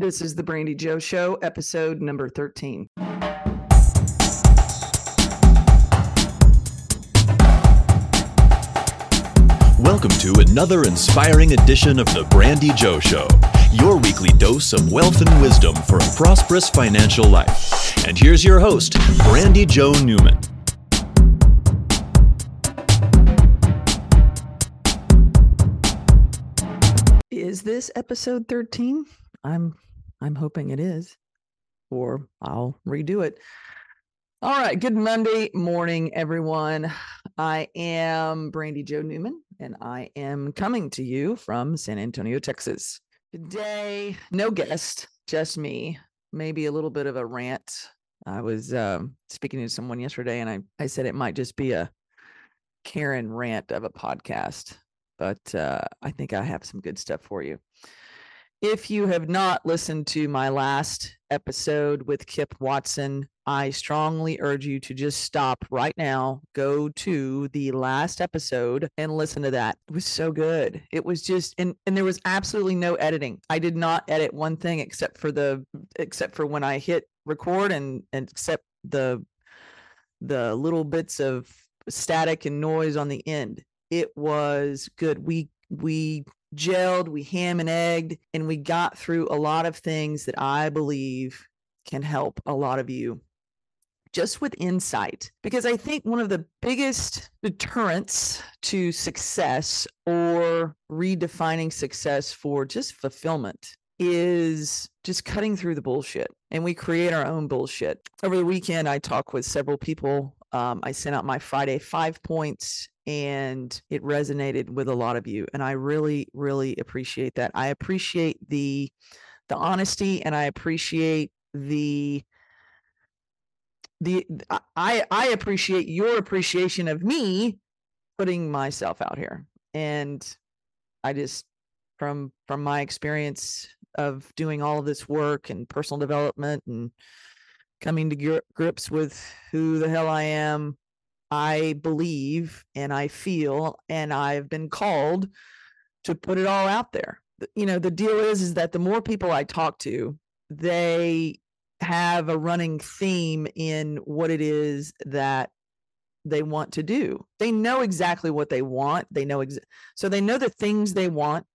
This is the Brandi Jo Show, episode number 13. Welcome to another inspiring edition of the Brandi Jo Show, your weekly dose of wealth and wisdom for a prosperous financial life. And here's your host, Brandi Jo Newman. Is this episode 13? I'm I'm hoping it is. Or I'll redo it. All right, good Monday morning everyone. I am Brandi Jo Newman and I am coming to you from San Antonio, Texas. Today, no guest, just me. Maybe a little bit of a rant. I was um, speaking to someone yesterday and I, I said it might just be a Karen rant of a podcast, but uh, I think I have some good stuff for you. If you have not listened to my last episode with Kip Watson, I strongly urge you to just stop right now, go to the last episode and listen to that. It was so good. It was just and and there was absolutely no editing. I did not edit one thing except for the except for when I hit record and and except the the little bits of static and noise on the end. It was good. We we gelled, we ham and egged, and we got through a lot of things that I believe can help a lot of you just with insight. Because I think one of the biggest deterrents to success or redefining success for just fulfillment is just cutting through the bullshit and we create our own bullshit. Over the weekend, I talked with several people. Um, I sent out my Friday five points and it resonated with a lot of you and i really really appreciate that. I appreciate the the honesty and i appreciate the the i i appreciate your appreciation of me putting myself out here. And i just from from my experience of doing all of this work and personal development and coming to grips with who the hell i am I believe and I feel and I've been called to put it all out there. You know, the deal is is that the more people I talk to, they have a running theme in what it is that they want to do. They know exactly what they want. They know ex- so they know the things they want.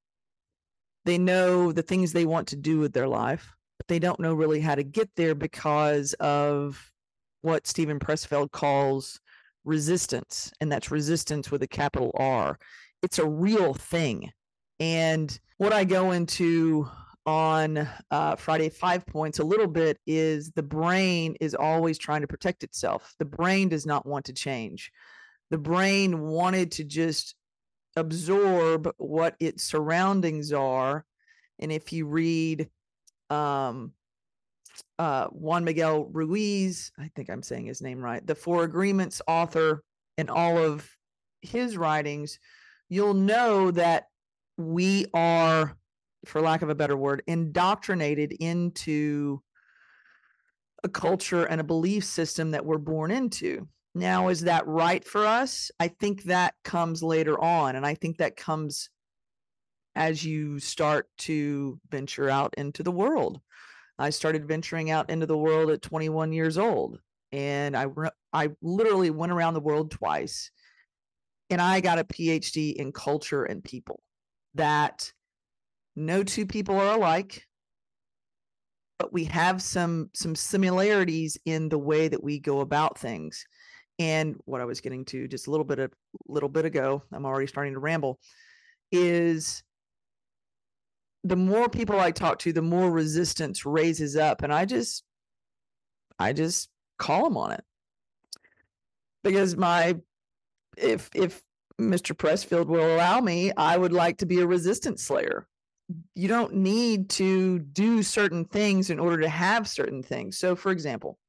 They know the things they want to do with their life, but they don't know really how to get there because of what Steven Pressfield calls resistance, and that's resistance with a capital R. It's a real thing. And what I go into on uh, Friday Five Points a little bit is the brain is always trying to protect itself. The brain does not want to change. The brain wanted to just absorb what its surroundings are. And if you read um, uh, Juan Miguel Ruiz, I think I'm saying his name right, the Four Agreements author, and all of his writings, you'll know that we are, for lack of a better word, indoctrinated into a culture and a belief system that we're born into. Now, is that right for us? I think that comes later on. And I think that comes as you start to venture out into the world. I started venturing out into the world at 21 years old. And I, I literally went around the world twice. And I got a PhD in culture and people that no two people are alike but we have some some similarities in the way that we go about things and what i was getting to just a little bit a little bit ago i'm already starting to ramble is the more people I talk to, the more resistance raises up. And I just, I just call them on it because my, if, if Mr. Pressfield will allow me, I would like to be a resistance slayer. You don't need to do certain things in order to have certain things. So, for example,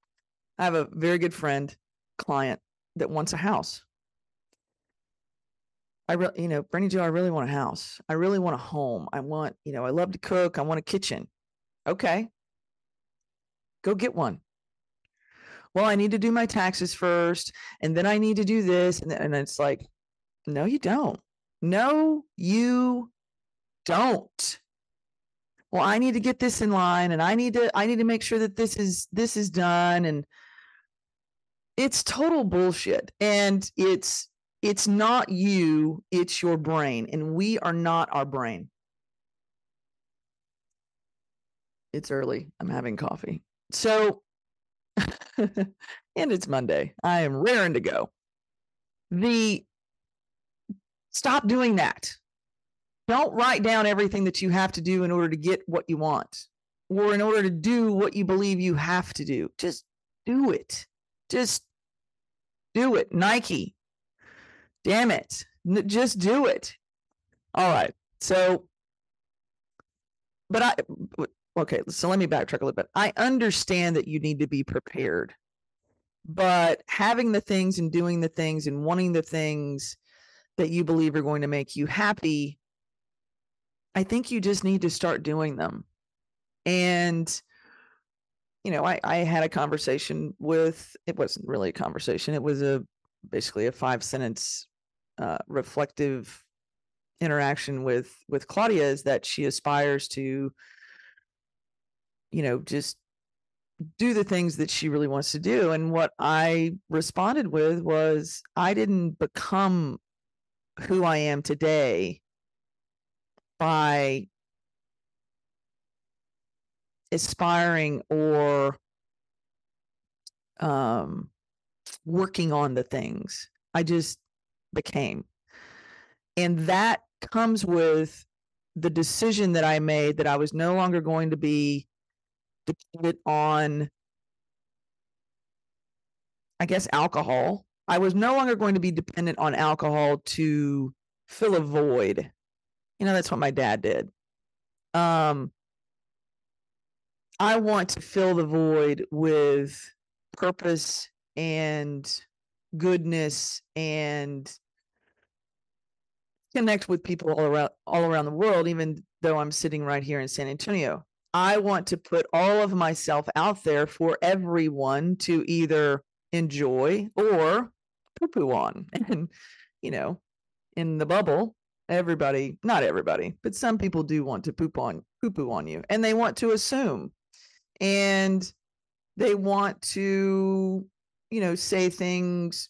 I have a very good friend, client that wants a house. I really, you know, Brandi Jo, I really want a house. I really want a home. I want, you know, I love to cook. I want a kitchen. Okay. Go get one. Well, I need to do my taxes first, and then I need to do this. And, and it's like, no, you don't. No, you don't. well, I need to get this in line and I need to I need to make sure that this is this is done and it's total bullshit. And it's it's not you, it's your brain and we are not our brain. It's early. I'm having coffee. So and it's Monday. I am raring to go. The stop doing that. Don't write down everything that you have to do in order to get what you want or in order to do what you believe you have to do. Just do it. Just do it. Nike. Damn it. Just do it. All right. So, but I, okay. So let me backtrack a little bit. I understand that you need to be prepared, but having the things and doing the things and wanting the things that you believe are going to make you happy I think you just need to start doing them. And, you know, I, I had a conversation with, it wasn't really a conversation, it was a basically a five sentence uh, reflective interaction with with Claudia is that she aspires to you know just do the things that she really wants to do and what I responded with was I didn't become who I am today by aspiring or um, working on the things. I just became. And that comes with the decision that I made that I was no longer going to be dependent on, I guess, alcohol. I was no longer going to be dependent on alcohol to fill a void you know, that's what my dad did. Um, I want to fill the void with purpose and goodness and connect with people all around all around the world even though I'm sitting right here in San Antonio. I want to put all of myself out there for everyone to either enjoy or poo poo on. And, you know, in the bubble, everybody, not everybody, but some people do want to poop on poo poo on you and they want to assume and they want to, you know, say things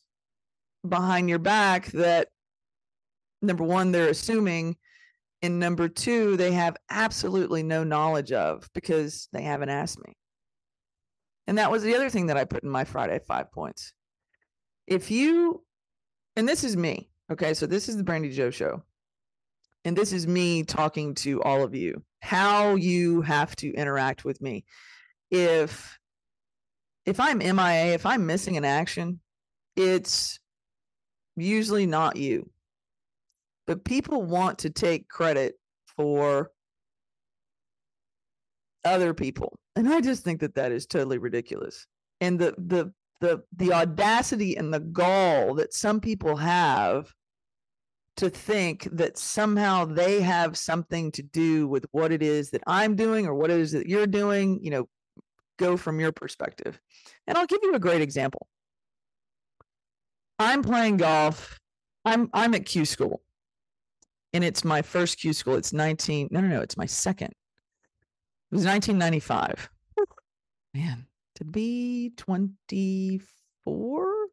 behind your back that number one, they're assuming. And number two, they have absolutely no knowledge of because they haven't asked me. And that was the other thing that I put in my Friday five points. If you, and this is me, okay, so this is the Brandi Jo show and this is me talking to all of you, how you have to interact with me. If if I'm MIA, if I'm missing an action, it's usually not you. But people want to take credit for other people. And I just think that that is totally ridiculous. And the the the the audacity and the gall that some people have to think that somehow they have something to do with what it is that I'm doing or what it is that you're doing, you know, go from your perspective. And I'll give you a great example. I'm playing golf. I'm I'm at Q school. And it's my first Q school. It's 19 No, no, no, it's my second. It was 1995. Man, to be 24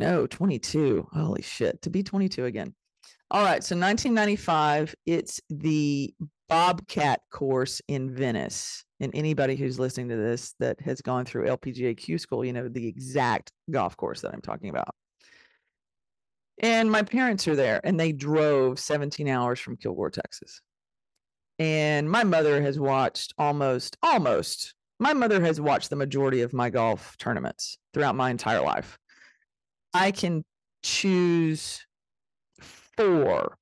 no, 22. Holy shit. To be 22 again. All right. So 1995, it's the Bobcat course in Venice. And anybody who's listening to this that has gone through LPGA Q school, you know, the exact golf course that I'm talking about. And my parents are there and they drove 17 hours from Kilgore, Texas. And my mother has watched almost, almost, my mother has watched the majority of my golf tournaments throughout my entire life. I can choose four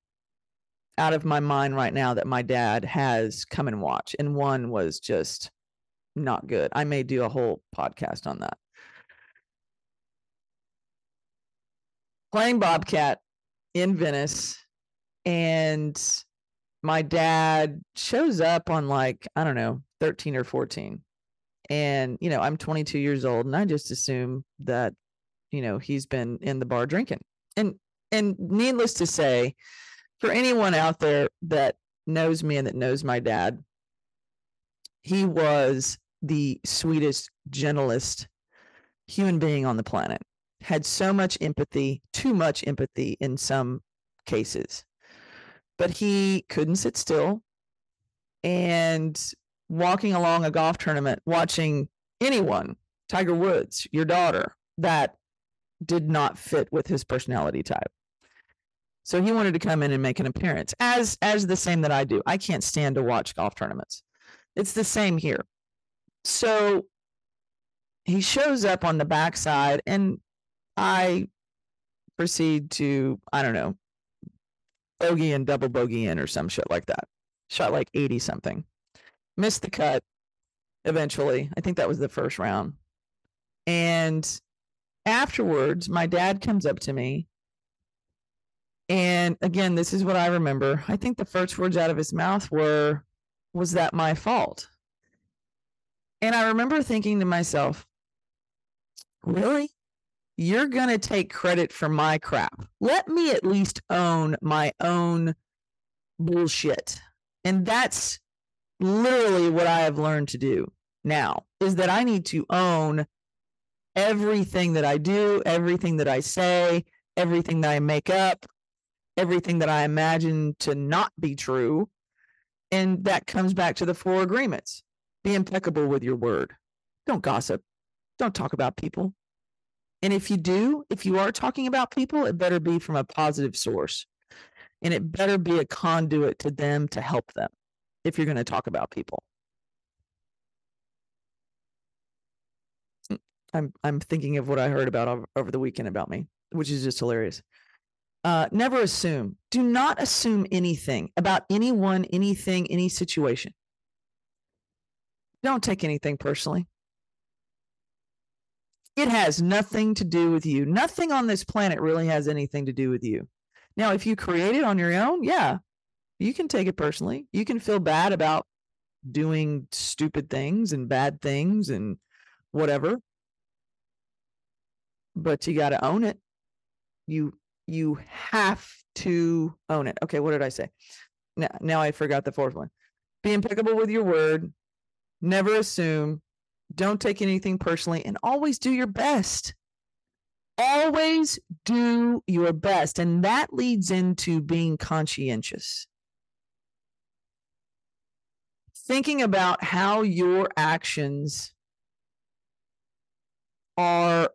out of my mind right now that my dad has come and watch. And one was just not good. I may do a whole podcast on that. Playing Bobcat in Venice, and my dad shows up on like, I don't know, 13 or 14. And, you know, I'm 22 years old, and I just assume that you know he's been in the bar drinking and and needless to say for anyone out there that knows me and that knows my dad, he was the sweetest, gentlest human being on the planet. Had so much empathy, too much empathy in some cases. But he couldn't sit still. And walking along a golf tournament, watching anyone, Tiger Woods, your daughter, that did not fit with his personality type. So he wanted to come in and make an appearance as as the same that I do. I can't stand to watch golf tournaments. It's the same here. So he shows up on the backside and I proceed to, I don't know, bogey and double bogey in or some shit like that. Shot like 80 something. Missed the cut eventually. I think that was the first round. And afterwards, my dad comes up to me. And again, this is what I remember. I think the first words out of his mouth were, Was that my fault? And I remember thinking to myself, Really? You're going to take credit for my crap. Let me at least own my own bullshit. And that's literally what I have learned to do now is that I need to own everything that I do, everything that I say, everything that I make up, everything that I imagine to not be true. And that comes back to the four agreements be impeccable with your word. Don't gossip. Don't talk about people. And if you do, if you are talking about people, it better be from a positive source. And it better be a conduit to them to help them if you're going to talk about people. I'm I'm thinking of what I heard about over, the weekend about me, which is just hilarious. Uh, never assume. Do not assume anything about anyone, anything, any situation. Don't take anything personally. It has nothing to do with you. Nothing on this planet really has anything to do with you. Now, if you create it on your own, yeah, you can take it personally. You can feel bad about doing stupid things and bad things and whatever but you got to own it. You you have to own it. Okay, what did I say? Now, now I forgot the fourth one. Be impeccable with your word. Never assume. Don't take anything personally and always do your best. Always do your best. And that leads into being conscientious. Thinking about how your actions are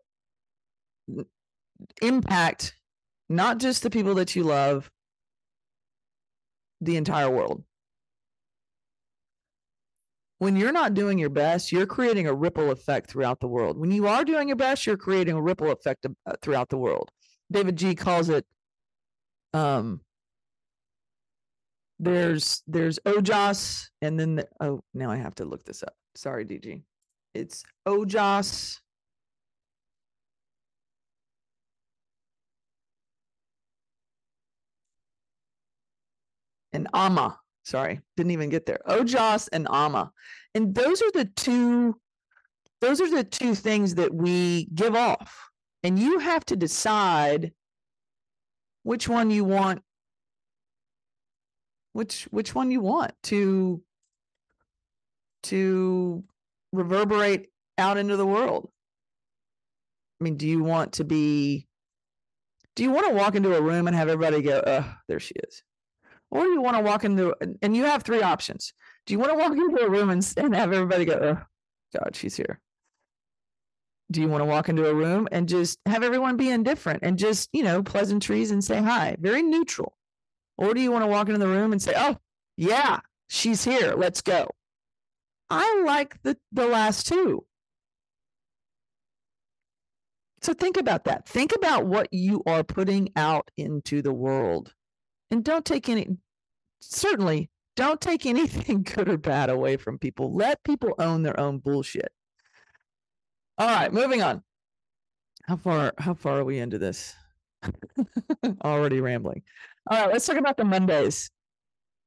impact not just the people that you love, the entire world. When you're not doing your best, you're creating a ripple effect throughout the world. When you are doing your best, you're creating a ripple effect uh, throughout the world. davidji calls it um there's there's ojas and then the, oh now I have to look this up. Sorry, DG. It's ojas and Amma. Sorry, didn't even get there. Ojas and Ama. And those are the two those are the two things that we give off. And you have to decide which one you want which which one you want to to reverberate out into the world. I mean, do you want to be do you want to walk into a room and have everybody go, oh, there she is? Or you want to walk into and you have three options. Do you want to walk into a room and, and have everybody go, oh, God, she's here? Do you want to walk into a room and just have everyone be indifferent and just, you know, pleasantries and say hi, very neutral? Or do you want to walk into the room and say, oh, yeah, she's here, let's go? I like the, the last two. So think about that. Think about what you are putting out into the world. And don't take any certainly don't take anything good or bad away from people. Let people own their own bullshit. All right, moving on. How far how far are we into this? Already rambling. All right, let's talk about the Mondays.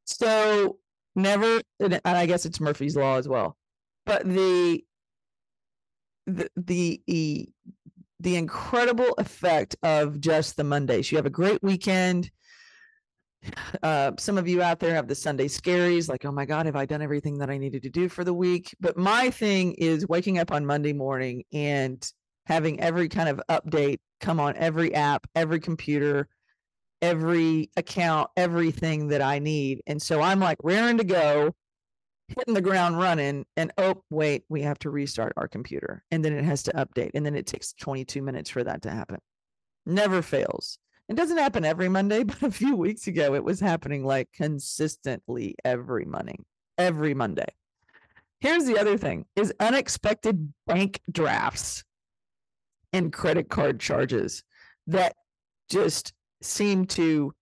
So never and I guess it's Murphy's law as well. But the the the the incredible effect of just the Mondays. You have a great weekend uh, some of you out there have the Sunday scaries, like, oh my God, have I done everything that I needed to do for the week? But my thing is waking up on Monday morning and having every kind of update come on every app, every computer, every account, everything that I need. And so I'm like raring to go, hitting the ground running, and oh, wait, we have to restart our computer. And then it has to update. And then it takes 22 minutes for that to happen. Never fails. It doesn't happen every Monday, but a few weeks ago it was happening like consistently every Monday. Every Monday. Here's the other thing is unexpected bank drafts and credit card charges that just seem to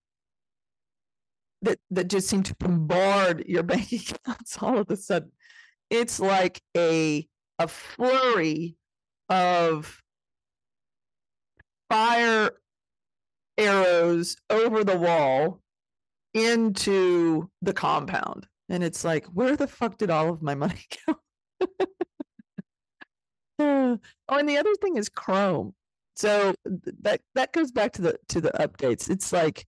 that that just seem to bombard your bank accounts all of a sudden. It's like a a flurry of fire arrows over the wall into the compound. And it's like, where the fuck did all of my money go? oh, and the other thing is Chrome. So that that goes back to the to the updates. It's like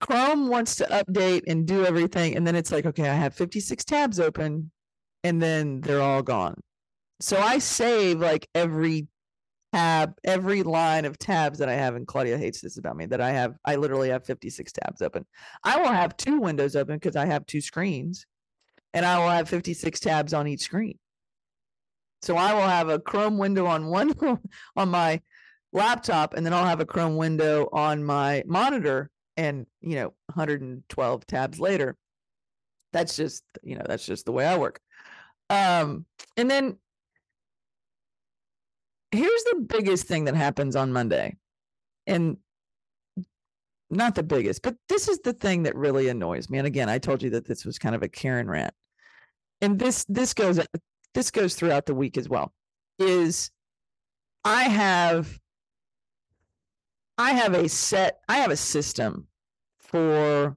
Chrome wants to update and do everything, and then it's like, okay, I have 56 tabs open, and then they're all gone. So I save like every tab, every line of tabs that I have, and Claudia hates this about me that I have, I literally have 56 tabs open. I will have two windows open because I have two screens, and I will have 56 tabs on each screen. So I will have a Chrome window on one on my laptop, and then I'll have a Chrome window on my monitor, and you know, 112 tabs later. That's just you know, that's just the way I work. Um, and then here's the biggest thing that happens on Monday. And not the biggest, but this is the thing that really annoys me. And again, I told you that this was kind of a Karen rant. And this this goes this goes throughout the week as well. Is I have I have a set I have a system for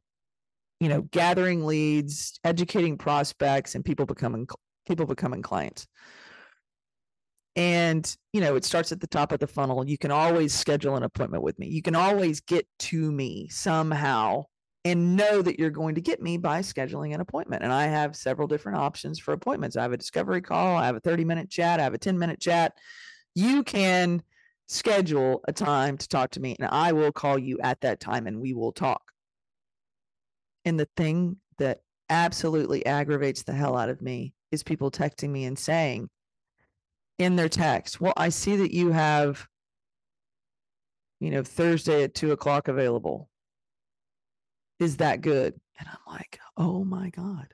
you know gathering leads, educating prospects and people becoming people becoming clients and you know it starts at the top of the funnel you can always schedule an appointment with me. You can always get to me somehow and know that you're going to get me by scheduling an appointment. And i have several different options for appointments. I have a discovery call i have a 30 minute chat i have a 10 minute chat. You can schedule a time to talk to me and i will call you at that time and we will talk. And the thing that absolutely aggravates the hell out of me is people texting me and saying in their text. Well, I see that you have, you know, Thursday at two o'clock available. Is that good? And I'm like, oh my God.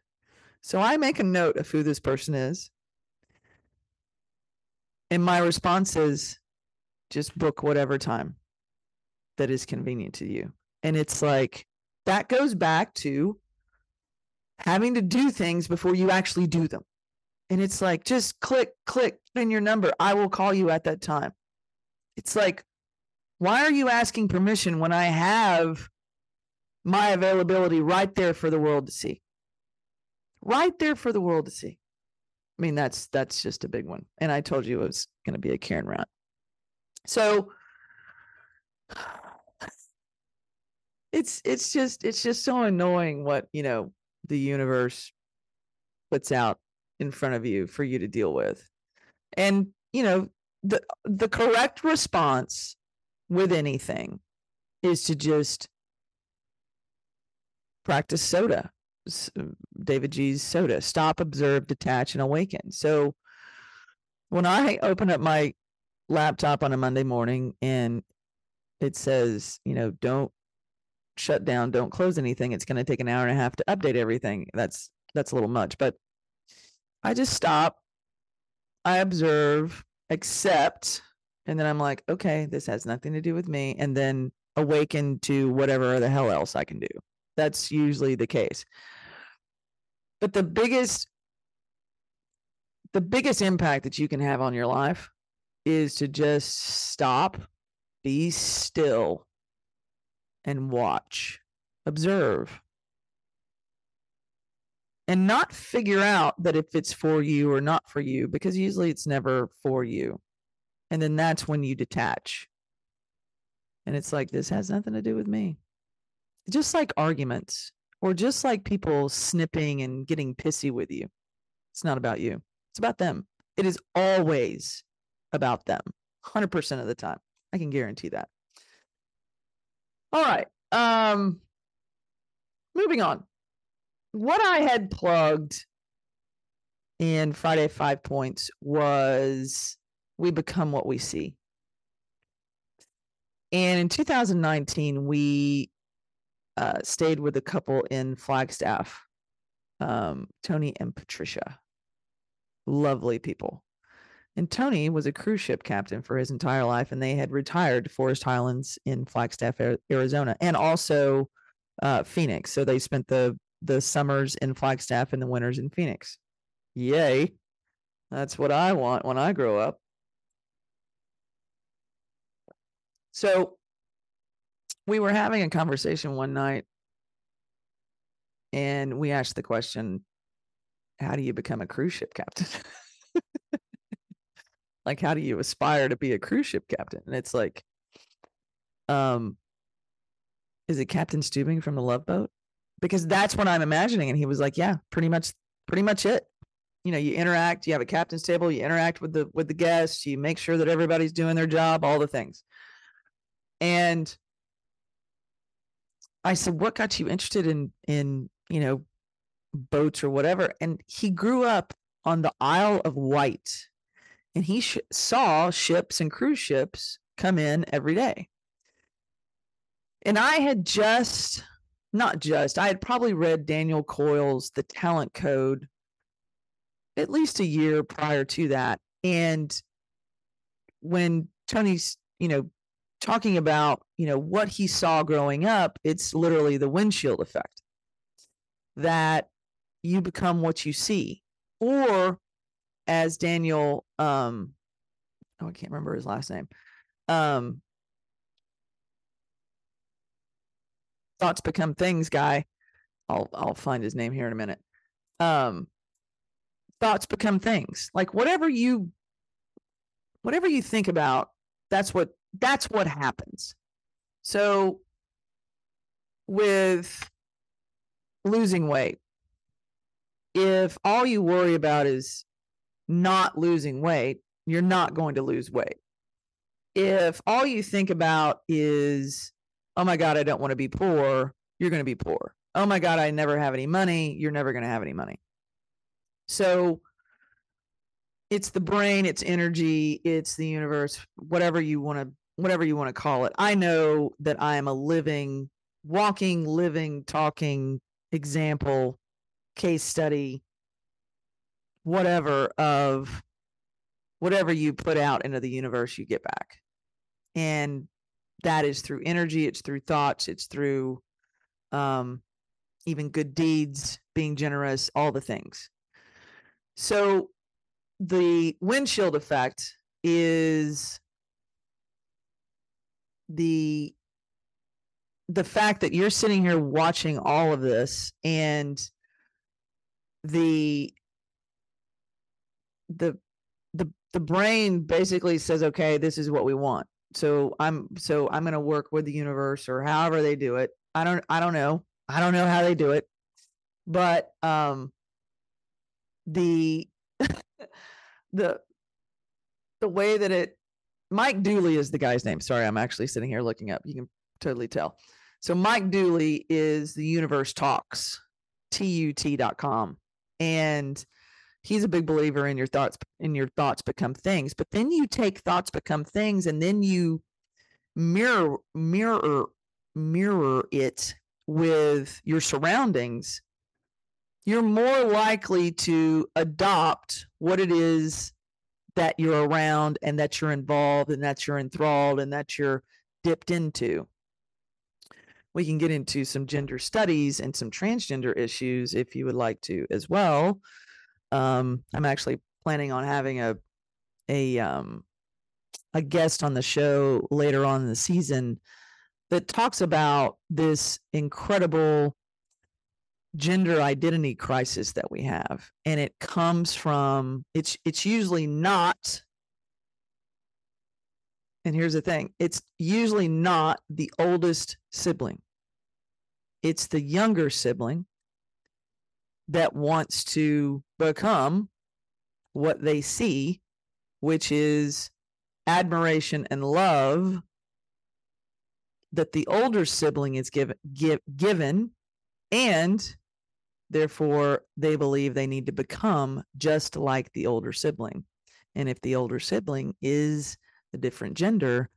So I make a note of who this person is. And my response is just book whatever time that is convenient to you. And it's like, that goes back to having to do things before you actually do them. And it's like, just click, click, in your number. I will call you at that time. It's like, why are you asking permission when I have my availability right there for the world to see? Right there for the world to see. I mean, that's that's just a big one. And I told you it was going to be a Karen rant. So it's it's just it's just so annoying what you know the universe puts out in front of you for you to deal with. And, you know, the the correct response with anything is to just practice soda. davidji's soda. Stop, observe, detach, and awaken. So when I open up my laptop on a Monday morning and it says, you know, don't shut down, don't close anything. It's going to take an hour and a half to update everything. That's that's a little much, but I just stop, I observe, accept, and then I'm like, okay, this has nothing to do with me. And then awaken to whatever the hell else I can do. That's usually the case. But the biggest the biggest impact that you can have on your life is to just stop, be still, and watch, observe and not figure out that if it's for you or not for you, because usually it's never for you. And then that's when you detach. And it's like, this has nothing to do with me. just like arguments or just like people snipping and getting pissy with you. It's not about you. It's about them. It is always about them. 100% of the time. I can guarantee that. All right. Um moving on. What I had plugged in Friday 5 points was we become what we see. And in 2019 we uh, stayed with a couple in Flagstaff, um, Tony and Patricia. Lovely people. And Tony was a cruise ship captain for his entire life, and they had retired to Forest Highlands in Flagstaff, Arizona, and also uh, Phoenix. So they spent the the summers in Flagstaff and the winters in Phoenix. Yay! That's what I want when I grow up. So we were having a conversation one night, and we asked the question, "How do you become a cruise ship captain?" like how do you aspire to be a cruise ship captain and it's like um is it captain stubing from the love boat because that's what i'm imagining. And he was like yeah pretty much pretty much it. You know you interact you have a captain's table you interact with the with the guests you make sure that everybody's doing their job all the things. And i said what got you interested in in you know boats or whatever? And he grew up on the isle of wight and he sh- saw ships and cruise ships come in every day. And I had just, not just, I had probably read Daniel Coyle's The Talent Code at least a year prior to that. And when Tony's, you know, talking about, you know, what he saw growing up, it's literally the windshield effect that you become what you see. Or as Daniel um oh I can't remember his last name. Um thoughts become things guy. I'll I'll find his name here in a minute. Um thoughts become things. Like whatever you whatever you think about, that's what that's what happens. So with losing weight, if all you worry about is not losing weight, you're not going to lose weight. If all you think about is, oh my God, I don't want to be poor, you're going to be poor. Oh my God, I never have any money, you're never going to have any money. So it's the brain, it's energy, it's the universe, whatever you want to whatever you want to call it. I know that I am a living, walking, living, talking example, case study whatever of whatever you put out into the universe you get back and that is through energy it's through thoughts it's through um even good deeds being generous all the things. So the windshield effect is the the fact that you're sitting here watching all of this and the the the the brain basically says okay this is what we want so i'm so i'm going to work with the universe or however they do it. I don't i don't know. I don't know how they do it. But um the the the way that it mike dooley is the guy's name. Sorry i'm actually sitting here looking up. You can totally tell. So mike dooley is the universe talks tut.com and he's a big believer in your thoughts in your thoughts become things but then you take thoughts become things and then you mirror mirror mirror it with your surroundings you're more likely to adopt what it is that you're around and that you're involved and that you're enthralled and that you're dipped into. We can get into some gender studies and some transgender issues if you would like to as well um, I'm actually planning on having a a um, a guest on the show later on in the season that talks about this incredible gender identity crisis that we have and it comes from it's it's usually not and here's the thing it's usually not the oldest sibling. It's the younger sibling that wants to become what they see, which is admiration and love that the older sibling is given give, given and therefore they believe they need to become just like the older sibling. And if the older sibling is a different gender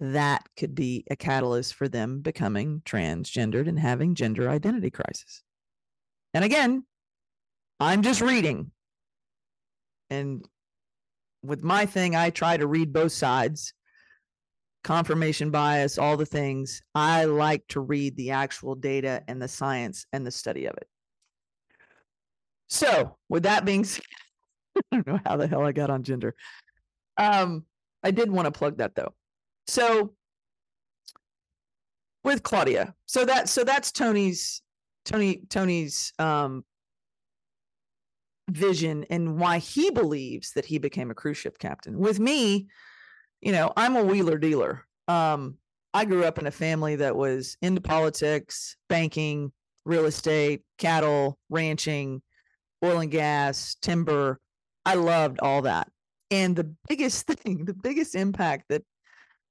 that could be a catalyst for them becoming transgendered and having gender identity crisis and again i'm just reading and with my thing i try to read both sides confirmation bias, all the things. I like to read the actual data and the science and the study of it. So, with that being said, I don't know how the hell I got on gender. Um, I did want to plug that though. So, with Claudia, so that so that's Tony's Tony Tony's um vision and why he believes that he became a cruise ship captain. With me, you know, I'm a wheeler dealer. Um, I grew up in a family that was into politics, banking, real estate, cattle, ranching, oil and gas, timber. I loved all that. And the biggest thing, the biggest impact that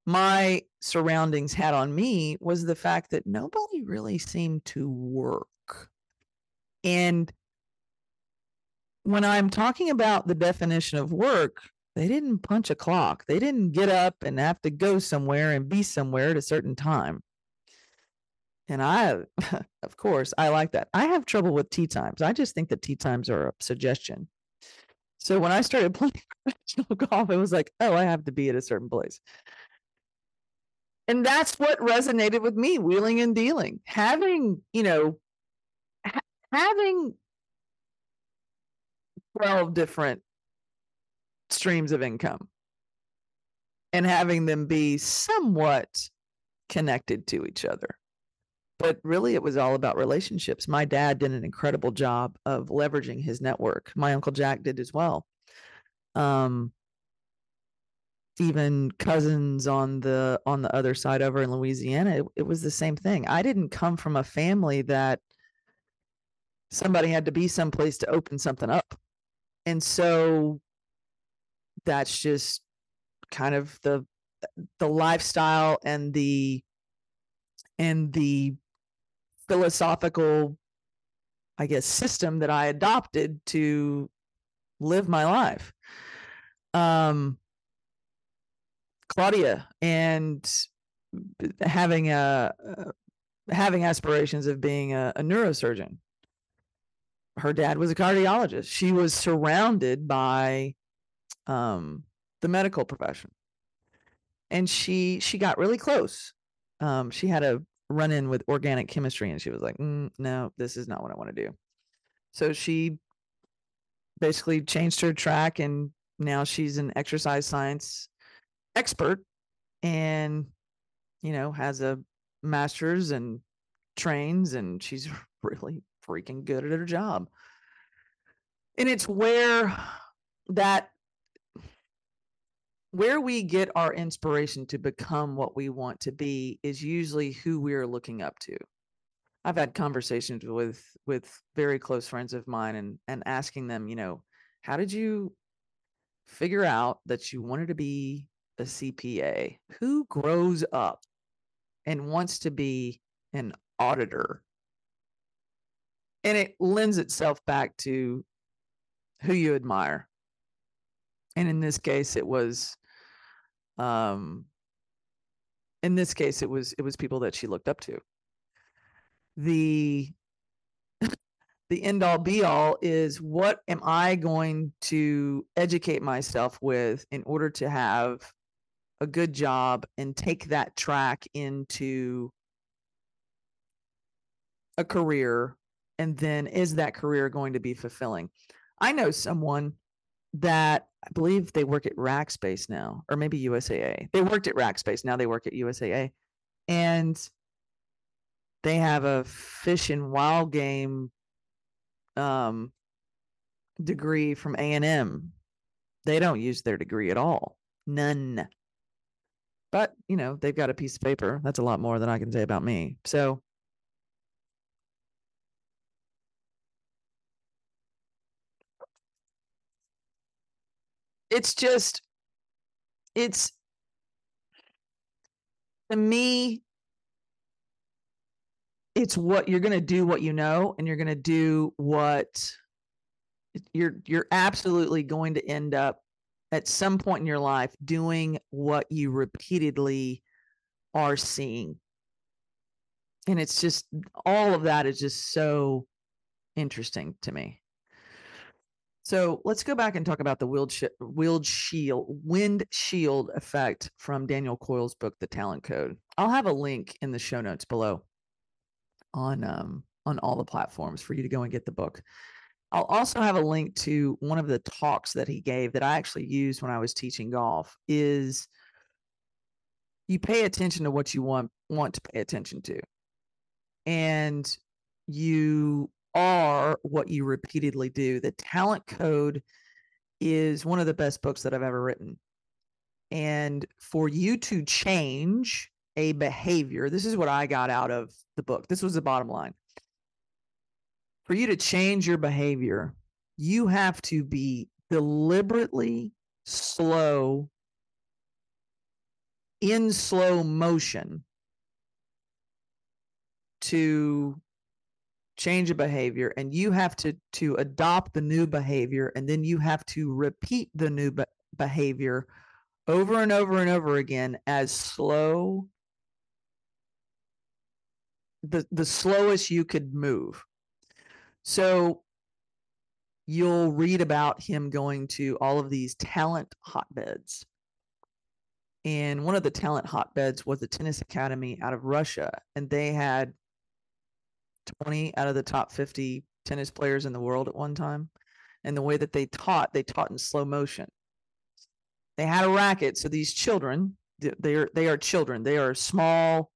my surroundings had on me was the fact that nobody really seemed to work. And when I'm talking about the definition of work, they didn't punch a clock. They didn't get up and have to go somewhere and be somewhere at a certain time. And I, of course, I like that. I have trouble with tee times. I just think that tee times are a suggestion. So when I started playing professional golf, it was like, oh, I have to be at a certain place. And that's what resonated with me, wheeling and dealing. Having, you know, ha- having 12 different streams of income and having them be somewhat connected to each other. But really, it was all about relationships. My dad did an incredible job of leveraging his network. My uncle Jack did as well. Um, even cousins on the on the other side over in Louisiana, it, it was the same thing. I didn't come from a family that somebody had to be someplace to open something up. And so that's just kind of the the lifestyle and the and the philosophical i guess system that i adopted to live my life um claudia and having a uh, having aspirations of being a, a neurosurgeon her dad was a cardiologist she was surrounded by um, the medical profession. And she she got really close. Um, she had a run in with organic chemistry, and she was like, mm, "No, this is not what I want to do." So she basically changed her track, and now she's an exercise science expert, and you know has a master's and trains, and she's really freaking good at her job. And it's where that where we get our inspiration to become what we want to be is usually who we're looking up to. I've had conversations with with very close friends of mine and and asking them, you know, how did you figure out that you wanted to be a CPA? Who grows up and wants to be an auditor? And it lends itself back to who you admire. And in this case, it was um, in this case, it was it was people that she looked up to. The the end all be all is what am I going to educate myself with in order to have a good job and take that track into a career and then is that career going to be fulfilling i know someone that I believe they work at Rackspace now, or maybe USAA. They worked at Rackspace. Now they work at USAA. And they have a fish and wild game um, degree from A&M. They don't use their degree at all. None. But, you know, they've got a piece of paper. That's a lot more than I can say about me. So, it's just, it's to me, it's what you're going to do what you know and you're going to do what you're you're absolutely going to end up at some point in your life doing what you repeatedly are seeing and it's just all of that is just so interesting to me so let's go back and talk about the wind, sh- shield wind shield effect from Daniel Coyle's book, The Talent Code. I'll have a link in the show notes below on um, on all the platforms for you to go and get the book. I'll also have a link to one of the talks that he gave that I actually used when I was teaching golf. Is you pay attention to what you want want to pay attention to, and you are what you repeatedly do. The Talent Code is one of the best books that I've ever written. And for you to change a behavior, this is what I got out of the book. This was the bottom line. For you to change your behavior, you have to be deliberately slow in slow motion to change a behavior and you have to to adopt the new behavior and then you have to repeat the new be- behavior over and over and over again as slow the the slowest you could move so you'll read about him going to all of these talent hotbeds and one of the talent hotbeds was the tennis academy out of russia and they had 20 out of the top 50 tennis players in the world at one time. And the way that they taught, they taught in slow motion. They had a racket. So these children, they are they are children. They are small,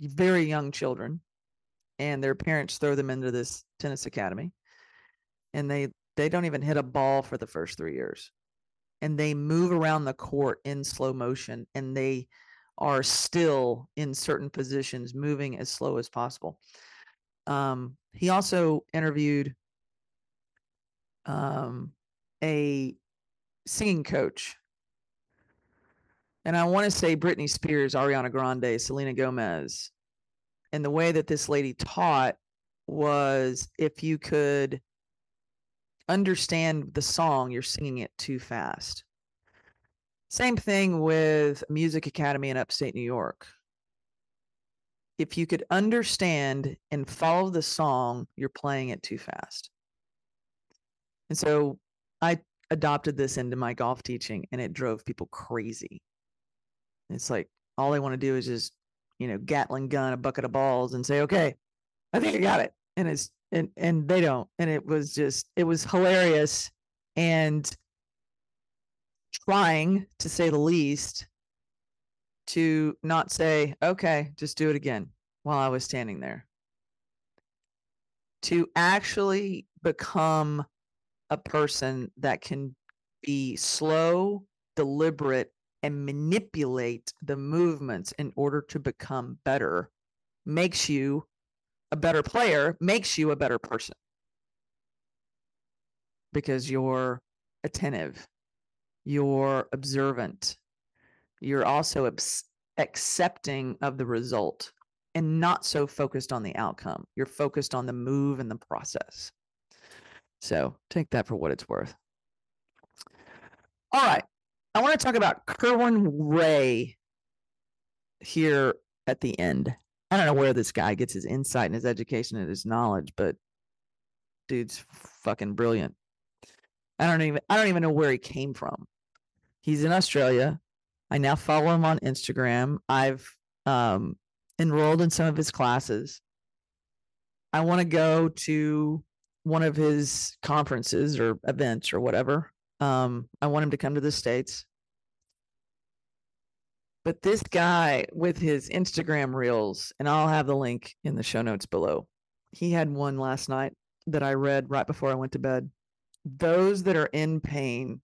very young children, and their parents throw them into this tennis academy, and they they don't even hit a ball for the first three years, and they move around the court in slow motion, and they are still in certain positions moving as slow as possible. Um, he also interviewed um, a singing coach. And I want to say Britney Spears, Ariana Grande, Selena Gomez. And the way that this lady taught was if you could understand the song, you're singing it too fast. Same thing with Music Academy in upstate New York. If you could understand and follow the song, you're playing it too fast. And so I adopted this into my golf teaching and it drove people crazy. It's like all they want to do is just, you know, Gatling gun a bucket of balls and say, okay, I think I got it. And it's, and, and they don't. And it was just, it was hilarious. And trying, to say the least, to not say, okay, just do it again while I was standing there. To actually become a person that can be slow, deliberate, and manipulate the movements in order to become better makes you a better player, makes you a better person. Because you're attentive you're observant you're also accepting of the result and not so focused on the outcome. You're focused on the move and the process. So take that for what it's worth. All right i want to talk about kerwin Rae here at the end i don't know where this guy gets his insight and his education and his knowledge but dude's fucking brilliant I don't even I don't even know where he came from. He's in Australia. I now follow him on Instagram. I've um, enrolled in some of his classes. I want to go to one of his conferences or events or whatever. Um, I want him to come to the States. But this guy with his Instagram reels, and I'll have the link in the show notes below. He had one last night that I read right before I went to bed. Those that are in pain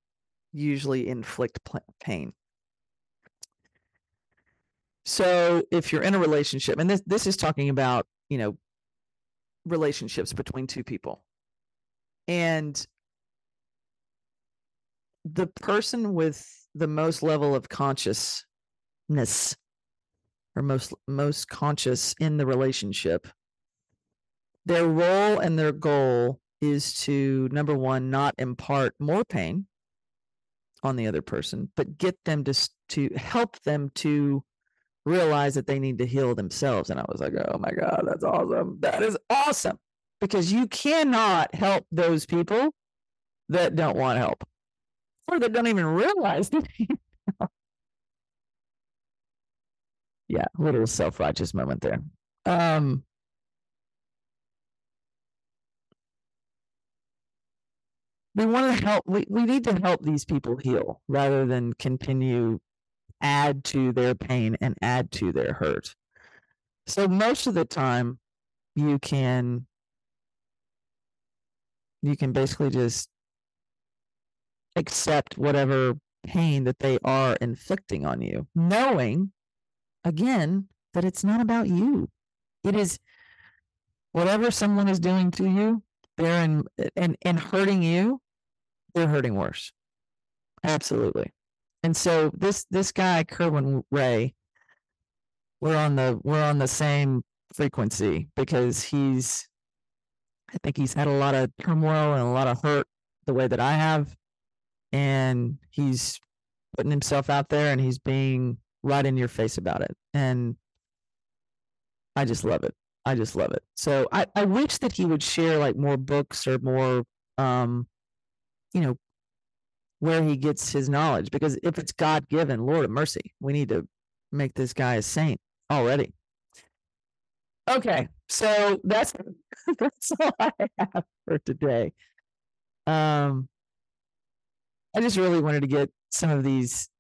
usually inflict pain. So if you're in a relationship, and this this is talking about you know relationships between two people, and the person with the most level of consciousness or most most conscious in the relationship. Their role and their goal is to number one not impart more pain on the other person but get them to to help them to realize that they need to heal themselves. And i was like oh my god that's awesome. That is awesome. Because you cannot help those people that don't want help or that don't even realize that yeah a little self-righteous moment there. Um we want to help we, we need to help these people heal rather than continue add to their pain and add to their hurt. So most of the time you can you can basically just accept whatever pain that they are inflicting on you knowing again that it's not about you it is whatever someone is doing to you they're in and and hurting you they're hurting worse. Absolutely. And so this this guy Kerwin Rae, we're on the we're on the same frequency because he's I think he's had a lot of turmoil and a lot of hurt the way that I have. And he's putting himself out there and he's being right in your face about it. And I just love it. I just love it. So I, I wish that he would share like more books or more um you know, where he gets his knowledge. Because if it's God given, Lord of mercy, we need to make this guy a saint already. Okay, so that's that's all I have for today. Um, I just really wanted to get some of these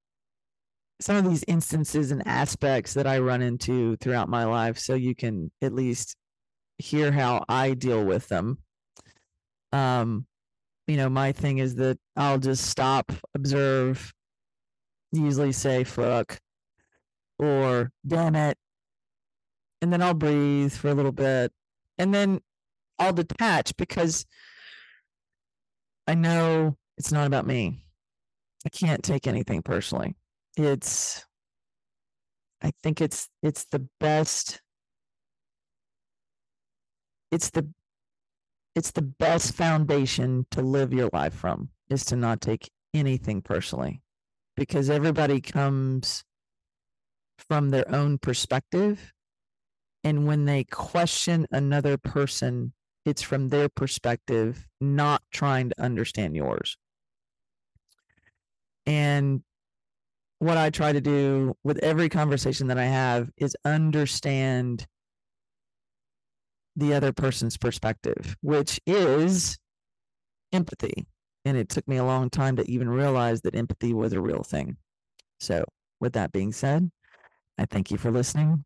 some of these instances and aspects that I run into throughout my life so you can at least hear how I deal with them. Um, you know, my thing is that I'll just stop, observe, usually say fuck or damn it. And then I'll breathe for a little bit. And then I'll detach because I know it's not about me. I can't take anything personally. It's I think it's it's the best it's the it's the best foundation to live your life from is to not take anything personally. Because everybody comes from their own perspective and when they question another person it's from their perspective not trying to understand yours. And what i try to do with every conversation that i have is understand the other person's perspective, which is empathy. And it took me a long time to even realize that empathy was a real thing. So, with that being said, I thank you for listening.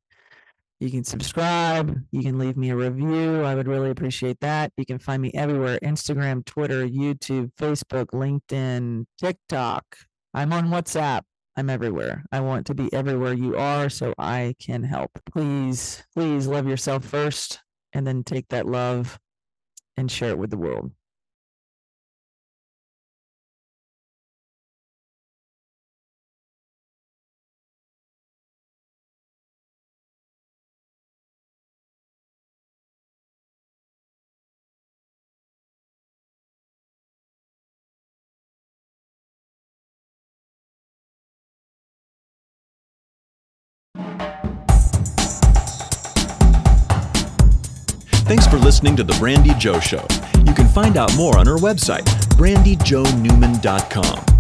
You can subscribe. You can leave me a review. I would really appreciate that. You can find me everywhere Instagram, Twitter, YouTube, Facebook, LinkedIn, TikTok. I'm on WhatsApp. I'm everywhere. I want to be everywhere you are so I can help. Please, please love yourself first and then take that love and share it with the world. Listening to The Brandi Jo Show. You can find out more on her website, brandijonewman.com.